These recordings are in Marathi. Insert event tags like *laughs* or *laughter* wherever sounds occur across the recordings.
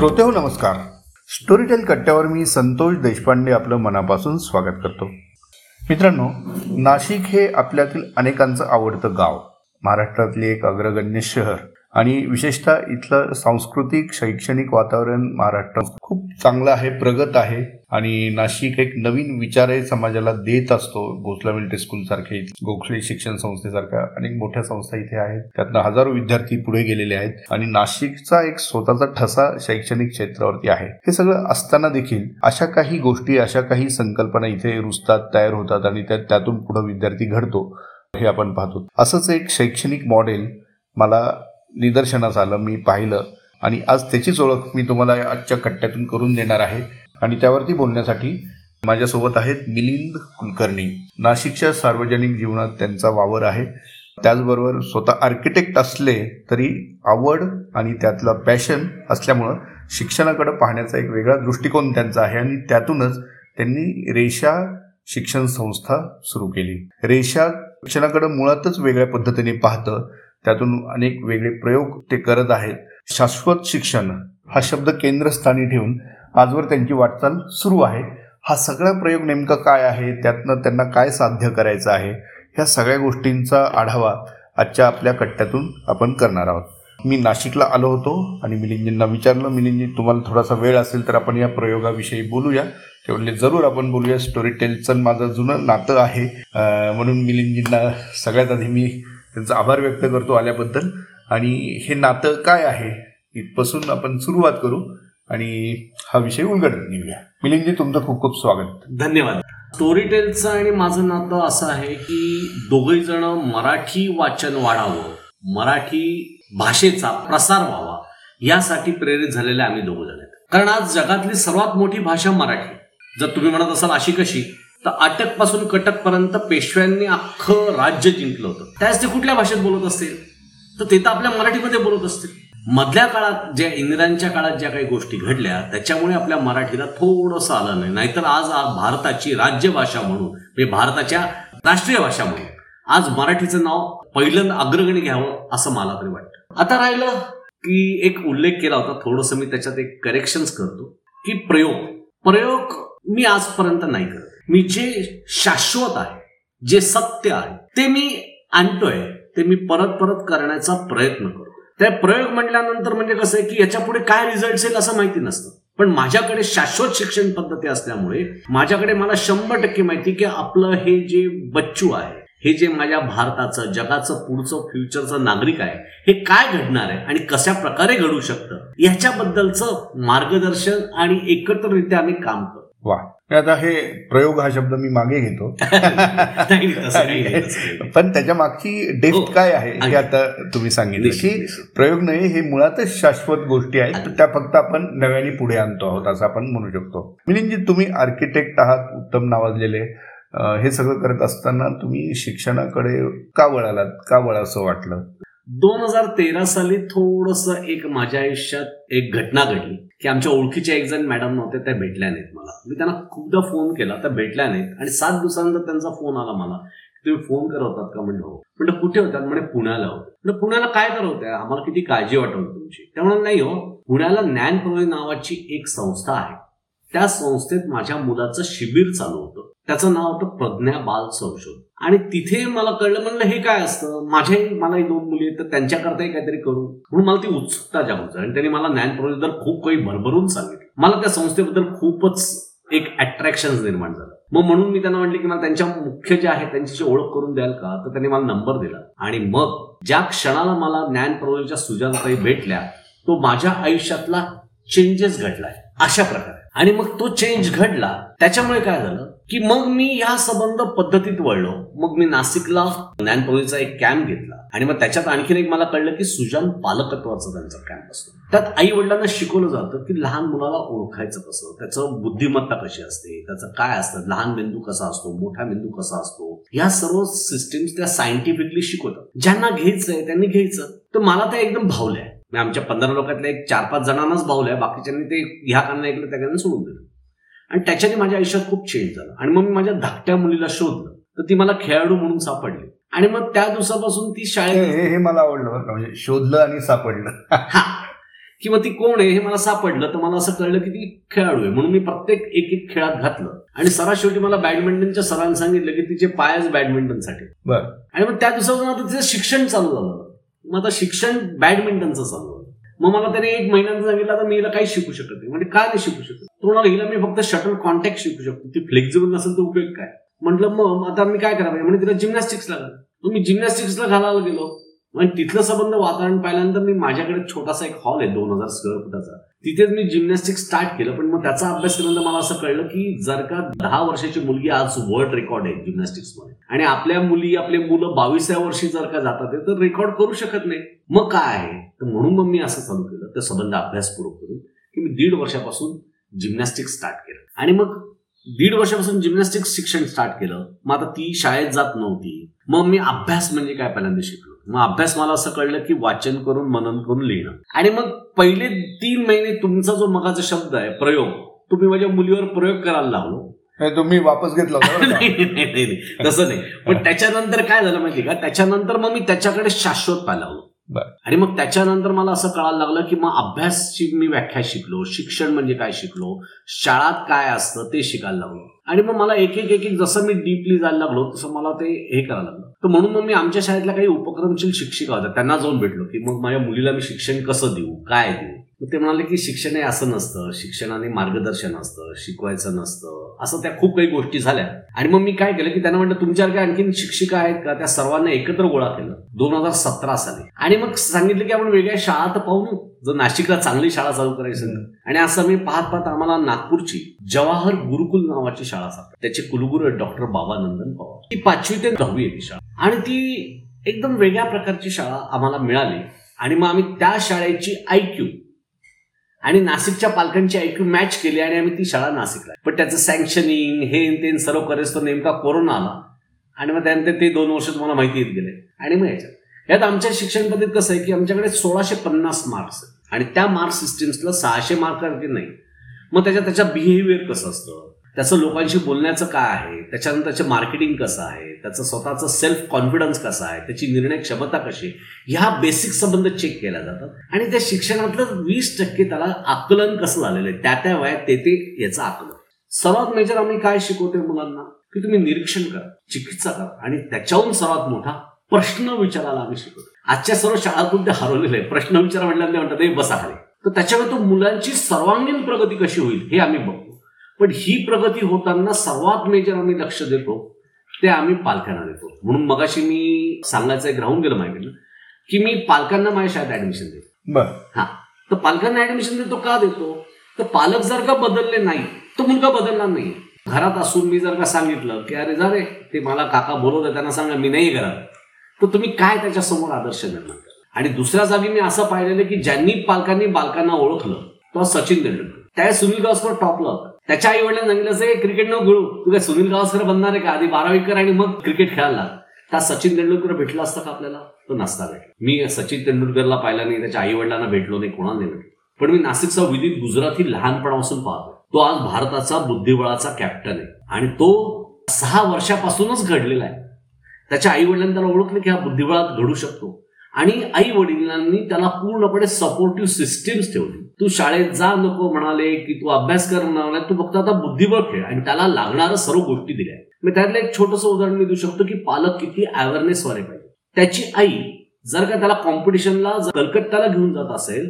श्रोते हो नमस्कार. स्टोरीटेल कट्ट्यावर मी संतोष देशपांडे आपलं मनापासून स्वागत करतो. मित्रांनो नाशिक हे आपल्यातील अनेकांचं आवडतं गाव. महाराष्ट्रातले एक अग्रगण्य शहर. आणि विशेषतः इथलं सांस्कृतिक शैक्षणिक वातावरण महाराष्ट्रात खूप चांगलं आहे प्रगत आहे. आणि नाशिक एक नवीन विचारही समाजाला देत असतो. भोसला मिलिटरी स्कूल सारखे गोखले शिक्षण संस्थेसारख्या अनेक मोठ्या संस्था इथे आहेत. त्यातनं हजारो विद्यार्थी पुढे गेलेले आहेत. आणि नाशिकचा एक स्वतःचा ठसा शैक्षणिक क्षेत्रावरती आहे. हे सगळं असताना देखील अशा काही गोष्टी अशा काही संकल्पना इथे रुजतात तयार होतात आणि त्या त्यातून पुढे विद्यार्थी घडतो हे आपण पाहतो. असंच एक शैक्षणिक मॉडेल मला निदर्शनास आलं मी पाहिलं. आणि आज त्याचीच ओळख मी तुम्हाला आजच्या कट्ट्यातून करून देणार आहे. आणि त्यावरती बोलण्यासाठी माझ्यासोबत आहेत मिलिंद कुलकर्णी. नाशिकच्या सार्वजनिक जीवनात त्यांचा वावर आहे. त्याचबरोबर स्वतः आर्किटेक्ट असले तरी आवड आणि त्यातलं पॅशन असल्यामुळं शिक्षणाकडे पाहण्याचा एक वेगळा दृष्टिकोन त्यांचा आहे. आणि त्यातूनच त्यांनी रेषा शिक्षण संस्था सुरू केली. रेषा शिक्षणाकडे मुळातच वेगळ्या पद्धतीने पाहतं. त्यातून अनेक वेगळे प्रयोग ते करत आहेत. शाश्वत शिक्षण हा शब्द केंद्रस्थानी ठेवून आजवर त्यांची वाटचाल सुरू आहे. हा सगळा प्रयोग नेमका काय आहे? त्यातनं त्यांना काय साध्य करायचं आहे? ह्या सगळ्या गोष्टींचा आढावा आजच्या आपल्या कट्ट्यातून आपण करणार आहोत. मी नाशिकला आलो होतो आणि मिलिंदजींना विचारलं मिलिंदजी तुम्हाला थोडासा वेळ असेल तर आपण या प्रयोगाविषयी बोलूया. ते म्हणले जरूर आपण बोलूया. स्टोरी टेलचं माझं जुनं नातं आहे. म्हणून मिलिंदजींना सगळ्यात आधी मी त्यांचा आभार व्यक्त करतो आल्याबद्दल. आणि हे नातं काय आहे इथपासून आपण सुरुवात करू आणि हा विषय उलगडत घेऊया मिलिंदजी तुमचं खूप खूप स्वागत. धन्यवाद. स्टोरी टेलचं आणि माझं नातं असं आहे की दोघे जण मराठी वाचन वाढावं मराठी भाषेचा प्रसार व्हावा यासाठी प्रेरित झालेले आम्ही दोघं जण आहेत. कारण आज जगातली सर्वात मोठी भाषा मराठी. जर तुम्ही म्हणत असाल अशी कशी तर अटकपासून पेशव्यांनी अख्खं राज्य जिंकलं होतं. त्याच ते कुठल्या भाषेत बोलत असतील? तर ते तर आपल्या मराठीमध्ये बोलत असतील. मधल्या काळात ज्या इंग्रजांच्या काळात ज्या काही गोष्टी घडल्या त्याच्यामुळे आपल्या मराठीला थोडंसं आलं नाही. नाहीतर आज भारताची राज्यभाषा म्हणून म्हणजे भारताच्या राष्ट्रीय भाषा म्हणून आज मराठीचं नाव पहिल्यांदा अग्रगणी घ्यावं असं मला तरी वाटतं. आता राहिलं की एक उल्लेख केला होता थोडंसं मी त्याच्यात एक करेक्शन्स करतो की प्रयोग. प्रयोग मी आजपर्यंत नाही करत. मी जे शाश्वत आहे जे सत्य आहे ते मी आणतोय ते मी परत परत करण्याचा प्रयत्न करतो त्या प्रयोग म्हटल्यानंतर म्हणजे कसं आहे की याच्यापुढे काय रिझल्ट येईल असं माहिती नसतं. पण माझ्याकडे शाश्वत शिक्षण पद्धती असल्यामुळे माझ्याकडे मला शंभर टक्के माहिती की आपलं हे जे बच्चू आहे हे जे माझ्या भारताचं जगाचं पुढचं फ्युचरचं नागरिक आहे हे काय घडणार आहे आणि कशा प्रकारे घडू शकतं याच्याबद्दलचं मार्गदर्शन आणि एकत्ररित्या आम्ही काम करतो. वा. आता हे प्रयोग हा शब्द मी मागे घेतो. *laughs* पण त्याच्या मागची डेफ्ट हो. काय आहे हे आता तुम्ही सांगितलं की प्रयोग नाही हे मुळातच शाश्वत गोष्टी आहेत. त्या फक्त आपण नव्याने पुढे आणतो आहोत असं आपण म्हणू शकतो. मिलिंदजी तुम्ही आर्किटेक्ट आहात उत्तम नावाजलेले. हे सगळं करत असताना तुम्ही शिक्षणाकडे का वळालात? का वळावं वाटलं? दोन हजार तेरा साली थोडस एक माझ्या आयुष्यात एक घटना घडली की आमच्या ओळखीच्या एक जण मॅडम नव्हते त्या भेटल्या नाहीत मला. मी त्यांना खूपदा फोन केला त्या भेटल्या नाहीत. आणि सात दिवसानंतर त्यांचा फोन आला मला. तुम्ही फोन करवतात का? म्हणलं हो. म्हणजे कुठे होतात? म्हणजे पुण्याला होते. म्हणजे पुण्याला काय करवत्या? आम्हाला किती काळजी वाटत तुमची. त्यामुळे नाही हो पुण्याला ज्ञान नावाची एक संस्था आहे. त्या संस्थेत माझ्या मुलाचं शिबिर चालू होतं. त्याचं नाव होतं प्रज्ञा बाल संशोधन. आणि तिथे मला कळलं म्हणलं हे काय असतं? माझ्याही मलाही दोन मुली आहेत तर त्यांच्याकरताही काहीतरी करू. म्हणून मला ती उत्सुकता जागवत आणि त्यांनी मला ज्ञान प्रबोधन खूप काही भरभरून सांगितलं. मला त्या संस्थेबद्दल खूपच एक अट्रॅक्शन निर्माण झालं. मग म्हणून मी त्यांना म्हटले की मला त्यांच्या मुख्य जे आहे त्यांची ओळख करून द्याल का? तर त्यांनी मला नंबर दिला. आणि मग ज्या क्षणाला मला ज्ञान प्रबोधनच्या सुजाताई भेटल्या तो माझ्या आयुष्यातला चेंजेस घडलाय. अशा प्रकारे. आणि मग तो चेंज घडला. त्याच्यामुळे काय झालं की मग मी ह्या संबंध पद्धतीत वळलो. मग मी नाशिकला ज्ञानप्रवीचा एक कॅम्प घेतला. आणि मग त्याच्यात आणखीन एक मला कळलं की सुजान पालकत्वाचा त्यांचा कॅम्प असतो. त्यात आई वडिलांना शिकवलं जातं की लहान मुलाला ओळखायचं कसं? त्याचं बुद्धिमत्ता कशी असते? त्याचं काय असतं? लहान मेंदू कसा असतो? मोठा मेंदू कसा असतो? या सर्व सिस्टीम्स त्या सायंटिफिकली शिकवतात. ज्यांना घ्यायचंय त्यांनी घ्यायचं. तर मला त्या एकदम भावलंय. आमच्या पंधरा लोकातल्या एक चार पाच जणांनाच भावल्या बाकीच्यांनी ते ह्या कारणं ऐकलं त्या सोडून दिलं. आणि त्याच्याने माझ्या आयुष्यात खूप चेंज झालं. आणि मग मी माझ्या धाकट्या मुलीला शोधलं तर ती मला खेळाडू म्हणून सापडली. आणि मग त्या दिवसापासून ती शाळेत हे मला आवडलं म्हणजे शोधलं आणि सापडलं. *laughs* किंवा ती कोण आहे हे मला सापडलं तर मला असं कळलं की ती खेळाडू आहे. म्हणून मी प्रत्येक एक एक खेळात घातलं. आणि सरा शेवटी मला बॅडमिंटनच्या सरांनी सांगितलं की तिचे पायच बॅडमिंटनसाठी. बर. आणि मग त्या दिवसापासून आता तिचं शिक्षण चालू झालं. मग आता शिक्षण बॅडमिंटनचं चालू झालं मग मला त्याने एक महिन्याचं सांगितलं आता मी हिला काही शिकू शकत नाही. म्हणजे का नाही शिकू शकत तो म्हणाला हिला मी फक्त शटल कॉन्टॅक्ट शिकू शकतो. ती फ्लेक्झिबल नसेल तर उपयोग काय? म्हटलं मग आता मी काय करावं? म्हणजे तिला जिमनॅस्टिक्सला घाल मी जिमनॅस्टिक्सला घालायला गेलो. म्हणजे तिथलं संबंध वातावरण पाहिल्यानंतर मी माझ्याकडे छोटासा एक हॉल आहे दोन हजार स्क्वेअर फुटाचा. तिथेच मी जिमनॅस्टिक्स स्टार्ट केलं. पण मग त्याचा अभ्यास केल्यानंतर मला असं कळलं की जर का दहा वर्षाची मुलगी आज वर्ल्ड रेकॉर्ड आहे जिमनॅस्टिक्समध्ये आणि आपल्या मुली आपले मुलं बावीसव्या वर्षी जर का जातात तर रेकॉर्ड करू शकत नाही. मग काय आहे? तर म्हणून मग मी असं चालू केलं. त्या संबंध अभ्यासपूर्वक करून की मी दीड वर्षापासून जिम्नॅस्टिक स्टार्ट केलं. आणि मग दीड वर्षापासून जिम्नॅस्टिक शिक्षण स्टार्ट केलं. मग आता ती शाळेत जात नव्हती. मग मी अभ्यास म्हणजे काय पहिल्यांदा शिकलो? मग अभ्यास मला असं कळलं की वाचन करून मनन करून लिहिणं. आणि मग पहिले तीन महिने तुमचा जो मगाचा शब्द आहे प्रयोग तुम्ही माझ्या मुलीवर प्रयोग करायला लावलो तुम्ही वापस घेतला. *laughs* तसं नाही. पण त्याच्यानंतर काय झालं माहिती का? त्याच्यानंतर मग मी त्याच्याकडे शाश्वत बरं. आणि मग त्याच्यानंतर मला असं कळायला लागलं की मग अभ्यासची मी व्याख्या शिकलो. शिक्षण म्हणजे काय शिकलो? शाळात काय असतं ते शिकायला लागलो. आणि मग मला एक एक एक एक जसं मी डीपली जायला लागलो तसं मला ते हे करायला लागलं. तर म्हणून मग मी आमच्या शाळेतल्या काही उपक्रमशील शिक्षिका होत्या. त्यांना जाऊन भेटलो की मग माझ्या मुलीला मी शिक्षण कसं देऊ? काय देऊ? ते म्हणाले की शिक्षण हे असं नसतं शिक्षणाने मार्गदर्शन असतं शिकवायचं नसतं असं त्या खूप काही गोष्टी झाल्या. आणि मग मी काय केलं की त्यांना म्हटलं तुमच्यावर काय आणखीन शिक्षिका आहेत का? त्या सर्वांना एकत्र गोळा केलं दोन हजार सतरा साली. आणि मग सांगितलं की आपण वेगळ्या शाळा तर पाहू जर नाशिकला चांगली शाळा चालू करायची. आणि असं मी पाहत पाहत आम्हाला नागपूरची जवाहर गुरुकुल नावाची शाळा सापडली. त्याचे कुलगुरू आहेत डॉक्टर बाबानंदन पवार. ती पाचवी ते दहावी आहे शाळा. आणि ती एकदम वेगळ्या प्रकारची शाळा आम्हाला मिळाली. आणि मग आम्ही त्या शाळेची आयक्यू आणि नाशिकच्या पालकांची आयक्यू मॅच केली आणि आम्ही ती शाळा नाशिकला. पण त्याचं सँक्शनिंग हे ते सर्व करेस तो नेमका कोरोना आला. आणि मग त्यानंतर ते दोन वर्ष तुम्हाला माहिती येत गेले. आणि मग याच्यात यात आमच्या शिक्षण पद्धतीत कसं आहे की आमच्याकडे सोळाशे पन्नास मार्क्स आहेत. आणि त्या मार्क सिस्टीम्सला सहाशे मार्क नाही. मग त्याच्या त्याच्या बिहेवियर कसं असतं? त्याचं लोकांशी बोलण्याचं काय आहे? त्याच्यानंतर त्याचं मार्केटिंग कसं आहे? त्याचं स्वतःचं सेल्फ कॉन्फिडन्स कसं आहे? त्याची निर्णय क्षमता कशी आहे, ह्या बेसिक संबंध चेक केल्या जातात. आणि त्या शिक्षणातलं वीस टक्के त्याला आकलन कसं झालेलं आहे? त्या त्या वयात ते ते याचं आकलन. सर्वात मेजर आम्ही काय शिकवतोय मुलांना? की तुम्ही निरीक्षण करा चिकित्सा करा. आणि त्याच्याहून सर्वात मोठा प्रश्न विचारायला आम्ही शिकवतो आजच्या सर्व शाळातून ते हरवलेले आहे प्रश्न विचार म्हटल्यानंतर म्हणतात "ए, बसा खाली तर त्याच्यामुळे तो मुलांची सर्वांगीण प्रगती कशी होईल हे आम्ही बघतो. पण ही प्रगती होताना सर्वात मेजर आम्ही लक्ष देतो ते आम्ही पालकांना देतो. म्हणून मगाशी मी सांगायचं एक राहून गेलं माहिती की मी पालकांना माझ्या शाळेत ऍडमिशन देतो. बरं. हा. तर पालकांना ऍडमिशन देतो का देतो? तर पालक जर का बदलले नाही तो मुलगा बदलणार नाही घरात असून मी जर का सांगितलं की अरे जा रे ते मला काका बोलवत त्यांना सांगा मी नाही घरात तर तुम्ही काय त्याच्यासमोर आदर्श निर्माण करा? आणि दुसऱ्या जागी मी असं पाहिलेलं की ज्यांनी पालकांनी बालकांना ओळखलं तो सचिन तेंडुलकर. त्या सुनील गावस्कर टॉपला होता. त्याच्या आई वडिलांनी सांगितलं असं क्रिकेट न खेळू. तू काय सुनील गावस्कर बनणार आहे का? आधी बारावी कर आणि मग क्रिकेट खेळायला त्या सचिन तेंडुलकर भेटला असता का आपल्याला? तो नसता भेटला. मी सचिन तेंडुलकरला पाहिला नाही त्याच्या आई वडिलांना भेटलो नाही कोणाला नाही भेटलो. पण मी नाशिकचा विदित गुजराती लहानपणापासून पाहतो तो आज भारताचा बुद्धिबळाचा कॅप्टन आहे. आणि तो सहा वर्षापासूनच घडलेला आहे. त्याच्या आई वडिलांनी त्याला ओळखलं की हा बुद्धिबळात घडू शकतो. आणि आई वडिलांनी त्याला पूर्णपणे सपोर्टिव्ह सिस्टीम्स ठेवली. तू शाळेत जा नको म्हणाले की तू अभ्यास कर म्हणाले तू फक्त आता बुद्धिबळ खेळ. आणि त्याला लागणाऱ्या सर्व गोष्टी दिल्या. मी त्यातलं एक छोटंसं उदाहरण मी देऊ शकतो की पालक किती अवेअरनेस वाले पाहिजे. त्याची आई जर का त्याला कॉम्पिटिशनला कलकत्त्याला घेऊन जात असेल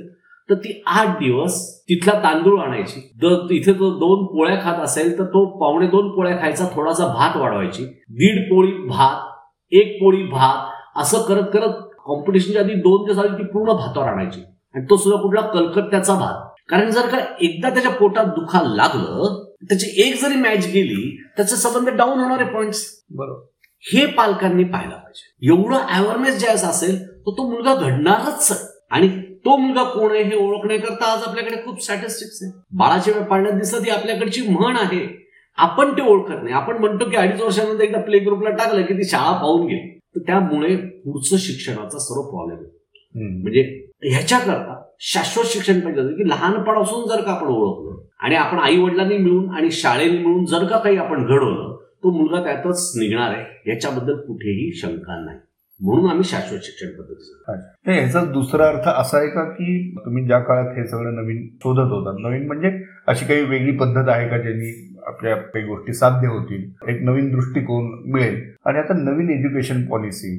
तर ती आठ दिवस तिथला तांदूळ आणायची. जर इथे तो दोन पोळ्या खात असेल तर तो पावणे दोन पोळ्या खायचा थोडासा भात वाढवायची. दीड पोळी भात एक पोळी भात असं करत करत कॉम्पिटिशनच्या आधी दोन दिवस आधी ती पूर्ण भातावर आणायची. आणि तो सुद्धा कुठला कलकत्त्याचा भात कारण जर का एकदा त्याच्या पोटात दुखायला लागलं त्याची एक जरी मॅच गेली त्याचे संबंध डाऊन होणारे पॉइंट्स बरोबर. हे पालकांनी पाहायला पाहिजे. एवढं अवेअरनेस ज्यावेळेस असेल तर तो मुलगा घडणारच आणि तो मुलगा कोण आहे हे ओळखण्याकरता आज आपल्याकडे खूप स्टॅटिस्टिक्स आहे. बाळाच्या वेळ पाळण्यात दिसत ही आपल्याकडची म्हण आहे. आपण ते ओळखत नाही. आपण म्हणतो की अडीच वर्षानंतर एकदा प्ले ग्रुपला टाकलं की ती शाळा पाहून गेली. तर त्यामुळे पुढचं शिक्षणाचा सर्व प्रॉब्लेम आहे. म्हणजे ह्याच्याकरता शाश्वत शिक्षण पाहिजे होतं की लहानपणापासून जर का आपण ओळखलं आणि आपण आई वडिलांनी मिळून आणि शाळेने मिळून जर का काही आपण घडवलं तो मुलगा त्यातच निघणार आहे याच्याबद्दल कुठेही शंका नाही. म्हणून आम्ही शाश्वत शिक्षण पद्धतीचं हे ह्याचा दुसरा अर्थ असा आहे का की तुम्ही ज्या काळात हे सगळं नवीन शोधत होतात नवीन म्हणजे अशी काही वेगळी पद्धत आहे का ज्यांनी आपल्या काही गोष्टी साध्य होतील एक नवीन दृष्टिकोन मिळेल? आणि आता नवीन एज्युकेशन पॉलिसी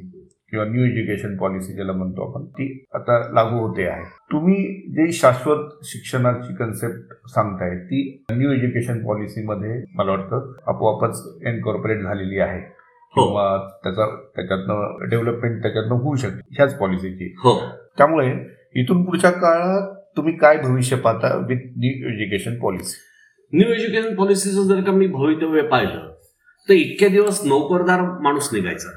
किंवा न्यू एज्युकेशन पॉलिसी ज्याला म्हणतो आपण ती आता लागू होते आहे. तुम्ही जे शाश्वत शिक्षणाची कन्सेप्ट सांगताय ती न्यू एज्युकेशन पॉलिसीमध्ये मला वाटतं आपोआपच एनकॉर्पोरेट झालेली आहे. हो. किंवा त्याचा त्याच्यातनं डेव्हलपमेंट त्याच्यातनं होऊ शकते ह्याच पॉलिसीची हो. त्यामुळे इथून पुढच्या काळात तुम्ही काय भविष्य पाहता with new education policy new education पॉलिसीचं जर का मी भवितव्य पाहिलं तर इतक्या दिवस नोकरदार माणूस निघायचा.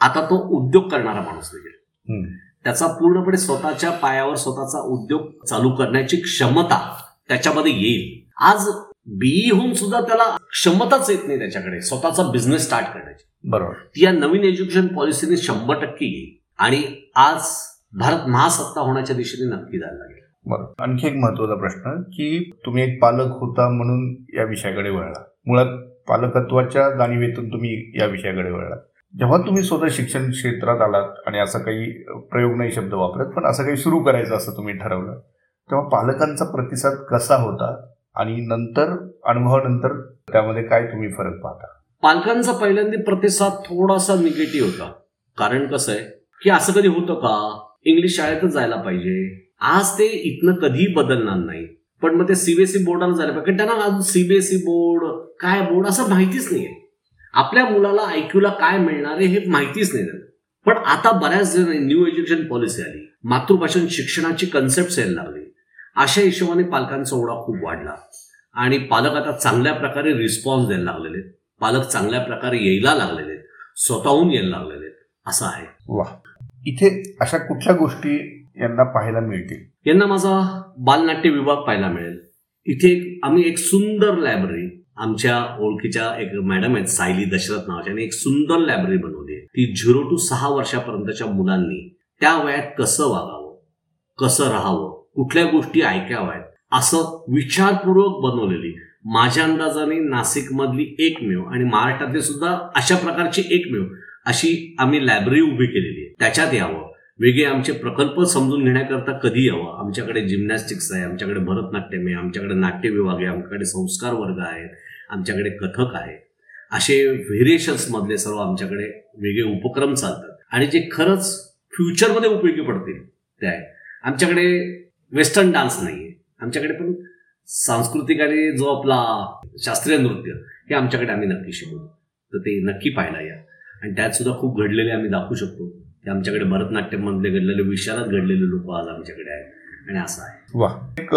आता तो उद्योग करणारा माणूस निघेल त्याचा पूर्णपणे स्वतःच्या पायावर स्वतःचा उद्योग चालू करण्याची क्षमता त्याच्यामध्ये येईल. आज बीई होऊन सुद्धा त्याला क्षमताच येत नाही त्याच्याकडे. स्वतःचा बिझनेस स्टार्ट करण्याची. बरोबर. ती या नवीन एज्युकेशन पॉलिसीने शंभर टक्के येईल. आणि आज भारत महासत्ता होण्याच्या दिशेने नक्की जायला लागेल. बरोबर. आणखी एक महत्त्वाचा प्रश्न की तुम्ही एक पालक होता म्हणून या विषयाकडे वळला. मुळात पालकत्वाच्या जाणीवेतून तुम्ही या विषयाकडे वळला जेव्हा तुम्ही स्वतः शिक्षण क्षेत्रात आलात आणि असा काही प्रयोग नाही शब्द वापरत पण असं काही सुरू करायचं असं तुम्ही ठरवलं तेव्हा पालकांचा प्रतिसाद कसा होता आणि नंतर अनुभवानंतर त्यामध्ये काय तुम्ही फरक पाहता? पालकांचा पहिल्यांदा प्रतिसाद थोडासा निगेटिव्ह होता. कारण कसं आहे की असं कधी होतं का? इंग्लिश शाळेतच जायला पाहिजे. आज ते इथनं कधीही बदलणार नाही. पण मग ते सीबीएसई बोर्डाला जायला पाहिजे. कारण त्यांना आज सीबीएसई बोर्ड काय बोर्ड असं माहितीच नाहीये. आपल्या मुलाला ऐक्यूला काय मिळणार आहे हे माहितीच नाही त्यांना पण आता बऱ्याच न्यू एज्युकेशन पॉलिसी आली. मातृभाषण शिक्षणाची कन्सेप्ट यायला लागली. अशा हिशोबाने पालकांचा ओढा खूप वाढला. आणि पालक आता चांगल्या प्रकारे रिस्पॉन्स द्यायला लागलेले. पालक चांगल्या प्रकारे यायला लागलेले. स्वतःहून यायला लागलेले. असं आहे. वा इथे अशा कुठल्या गोष्टी यांना पाहायला मिळतील? यांना माझा बालनाट्य विभाग पाहायला मिळेल. इथे एक आम्ही एक सुंदर लायब्ररी आमच्या ओळखीच्या एक मॅडम आहेत सायली दशरथ नावाच्या आणि एक सुंदर लायब्ररी बनवली आहे. ती झिरो टू सहा वर्षापर्यंतच्या मुलांनी त्या वयात कसं वागावं कसं राहावं कुठल्या गोष्टी ऐकाव्यात असं विचारपूर्वक बनवलेली. माझ्या अंदाजाने नाशिकमधली एकमेव आणि महाराष्ट्रातली सुद्धा अशा प्रकारची एकमेव अशी आम्ही लायब्ररी उभी केलेली आहे. त्याच्यात यावं. वेगळे आमचे प्रकल्प समजून घेण्याकरता कधी यावं? आमच्याकडे जिम्नॅस्टिक्स आहे आमच्याकडे भरतनाट्यम आहे आमच्याकडे नाट्य विभाग आहे आमच्याकडे संस्कार वर्ग आहेत. आमच्याकडे कथक आहे. असे व्हेरिएशन्समधले सर्व आमच्याकडे वेगळे उपक्रम चालतात. आणि जे खरंच फ्युचरमध्ये उपयोगी पडतील ते आहे. आमच्याकडे वेस्टर्न डान्स नाही आहे आमच्याकडे पण सांस्कृतिक आणि जो आपला शास्त्रीय नृत्य हे आमच्याकडे आम्ही नक्की शिकवतो तर ते नक्की पाहायला या. आणि त्यात सुद्धा खूप घडलेले आम्ही दाखवू शकतो. की आमच्याकडे भरतनाट्यममधले घडलेले विशालात घडलेले लोक आज आमच्याकडे आहेत. आणि असं आहे. वा. एक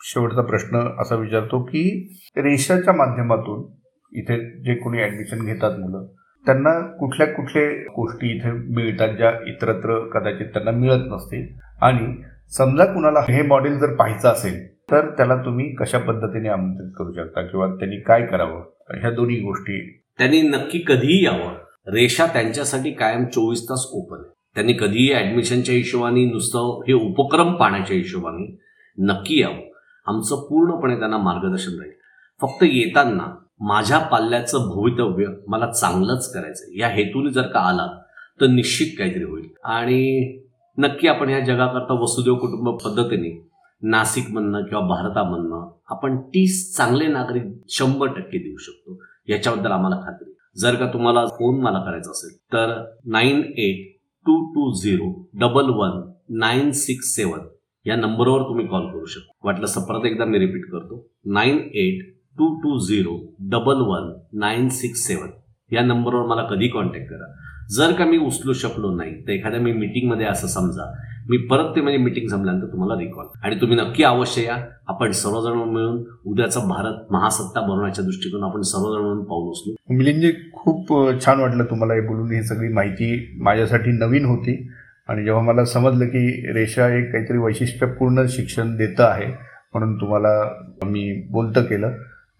शेवटचा प्रश्न असा विचारतो की रेषाच्या माध्यमातून इथे जे कोणी ऍडमिशन घेतात मुलं त्यांना कुठल्या कुठल्या गोष्टी इथे मिळतात ज्या इतरत्र कदाचित त्यांना मिळत नसतील? आणि समजा कुणाला हे मॉडेल जर पाहायचं असेल तर त्याला तुम्ही कशा पद्धतीने आमंत्रित करू शकता? किंवा त्यांनी काय करावं? ह्या दोन्ही गोष्टी त्यांनी नक्की कधीही यावं. रेषा त्यांच्यासाठी कायम चोवीस तास ओपन आहे. त्यांनी कधीही ॲडमिशनच्या हिशोबाने नुसतं हे उपक्रम पाहण्याच्या हिशोबाने नक्की यावं. आमचं पूर्णपणे त्यांना मार्गदर्शन राहील. फक्त येताना माझ्या पाल्याचं भवितव्य मला चांगलंच करायचं या हेतूने जर का आला तर निश्चित काहीतरी होईल. आणि नक्की आपण या जगाकरता वसुदेव कुटुंब पद्धतीने नाशिकमधनं किंवा भारतामधनं आपण तीस चांगले नागरिक शंभर टक्के देऊ शकतो. याच्याबद्दल आम्हाला खात्री. जर का तुम्हाला फोन मला करायचा असेल तर nine eight two two zero double one nine six seven या नंबरवर तुम्ही कॉल करू शकता. वाटलं परत एकदा मी रिपीट करतो. Nine eight two two zero double one nine six seven या नंबरवर मला कधी कॉन्टॅक्ट करा. जर का मी उचलू शकलो नाही तर एखाद्या मी मीटिंगमध्ये असं समजा मी परत ते म्हणजे मीटिंग संपल्यानंतर तुम्हाला रिकॉल आणि तुम्ही नक्की अवश्य या. आपण सर्वजण मिळून उद्याचा भारत महासत्ता बनवण्याच्या दृष्टिकोन आपण सर्वजण मिळून पाऊल उचलू. मिलिंदजी खूप छान वाटलं तुम्हाला हे बोलून. ही सगळी माहिती माझ्यासाठी नवीन होती. आणि जेव्हा मला समजलं की रेषा एक काहीतरी वैशिष्ट्यपूर्ण शिक्षण देतं आहे म्हणून तुम्हाला मी बोलतं केलं.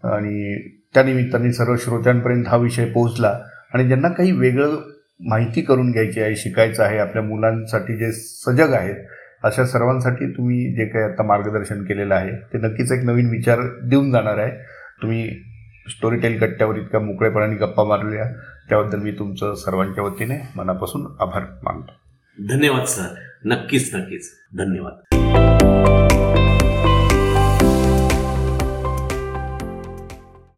आणि त्यानिमित्ताने सर्व श्रोत्यांपर्यंत हा विषय पोहोचला. आणि ज्यांना काही वेगळं माहिती करून घ्यायची आहे शिकायचं आहे आपल्या मुलांसाठी जे सजग आहेत अशा सर्वांसाठी तुम्ही जे काही आता मार्गदर्शन केलेलं आहे ते नक्कीच एक नवीन विचार देऊन जाणार आहे. तुम्ही स्टोरी टेल कट्ट्यावर इतक्या मोकळेपणाने गप्पा मारल्या त्याबद्दल मी तुमचं सर्वांच्या वतीने मनापासून आभार मानतो. धन्यवाद सर. नक्कीच नक्कीच. धन्यवाद.